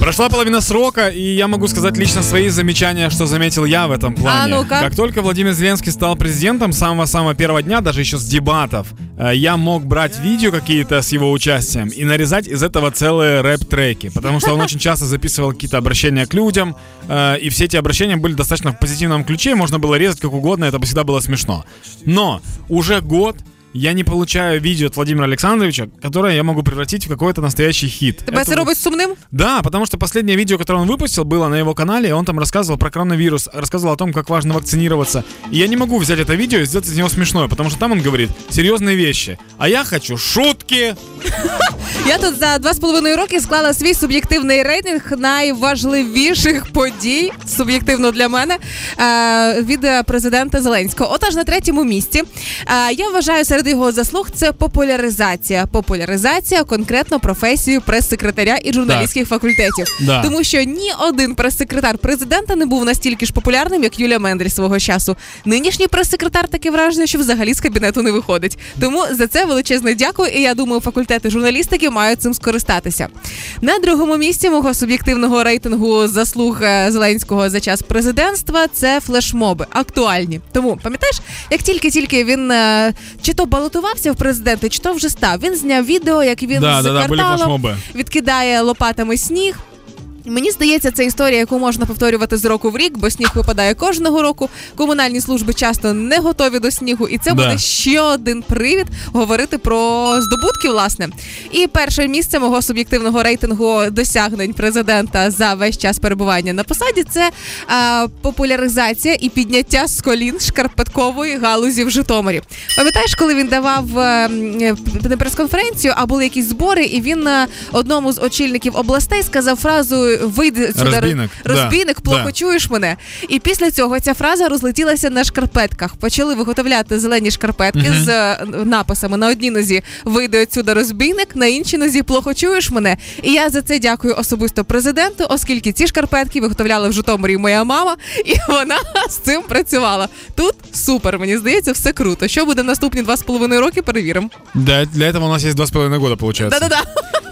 Прошла половина срока, и я могу сказать лично свои замечания, что заметил я в этом плане. А ну-ка. Как только Владимир Зеленский стал президентом, самого-самого первого дня, даже еще с дебатов, э, я мог брать видео какие-то с его участием и нарезать из этого целые рэп-треки, потому что он очень часто записывал какие-то обращения к людям, э, и все эти обращения были достаточно в позитивном ключе, можно было резать как угодно, это всегда было смешно. Но уже год я не получаю видео от Владимира Александровича, которое я могу превратить в какой-то настоящий хит. Це вот- робить сумним? да, потому что последнее видео, которое он выпустил, было на его канале, и он там рассказывал про коронавирус, рассказывал о том, как важно вакцинироваться. И я не могу взять это видео и сделать из него смешное, потому что там он говорит серьезные вещи. А я хочу шутки. Я тут за два з половиною роки склала свій суб'єктивний рейтинг найважливіших подій, суб'єктивно для мене, е, від президента Зеленського. Отож, на третьому місці е, я вважаю серед його заслуг це популяризація. Популяризація конкретно професію прес-секретаря і журналістських факультетів. Да. Тому що ні один прес-секретар президента не був настільки ж популярним, як Юлія Мендель свого часу. Нинішній прес-секретар таке враження, що взагалі з кабінету не виходить. Тому за це величезне дякую. І я думаю, факультети журналістики мають цим скористатися. На другому місці мого суб'єктивного рейтингу заслуг е, Зеленського за час президентства це флешмоби актуальні. Тому пам'ятаєш, як тільки-тільки він е, чи то балотувався в президенти, чи то вже став. Він зняв відео, як він Да, з да, да, кварталом флешмоби. відкидає лопатами сніг. Мені здається, це історія, яку можна повторювати з року в рік, бо сніг випадає кожного року. Комунальні служби часто не готові до снігу, і це Да. буде ще один привід говорити про здобутки. Власне, і перше місце мого суб'єктивного рейтингу досягнень президента за весь час перебування на посаді це а, популяризація і підняття з колін шкарпеткової галузі в Житомирі. Пам'ятаєш, коли він давав е, м, е, не прес-конференцію, а були якісь збори, і він е, одному з очільників областей сказав фразу Вийди сюди, Розбійник, да, розбійник, плохо да. чуєш мене. І після цього ця фраза розлетілася на шкарпетках. Почали виготовляти зелені шкарпетки з е, написами на одній нозі Вийди отсюда розбійник, на іншій нозі плохо чуєш мене. І я за це дякую особисто президенту, оскільки ці шкарпетки виготовляла в Житомирі моя мама, і вона з цим працювала. Тут супер, мені здається, все круто. Що буде наступні два з половиною роки, перевіримо. Для, для этого у нас есть два с половиной года, получается. Да-да-да.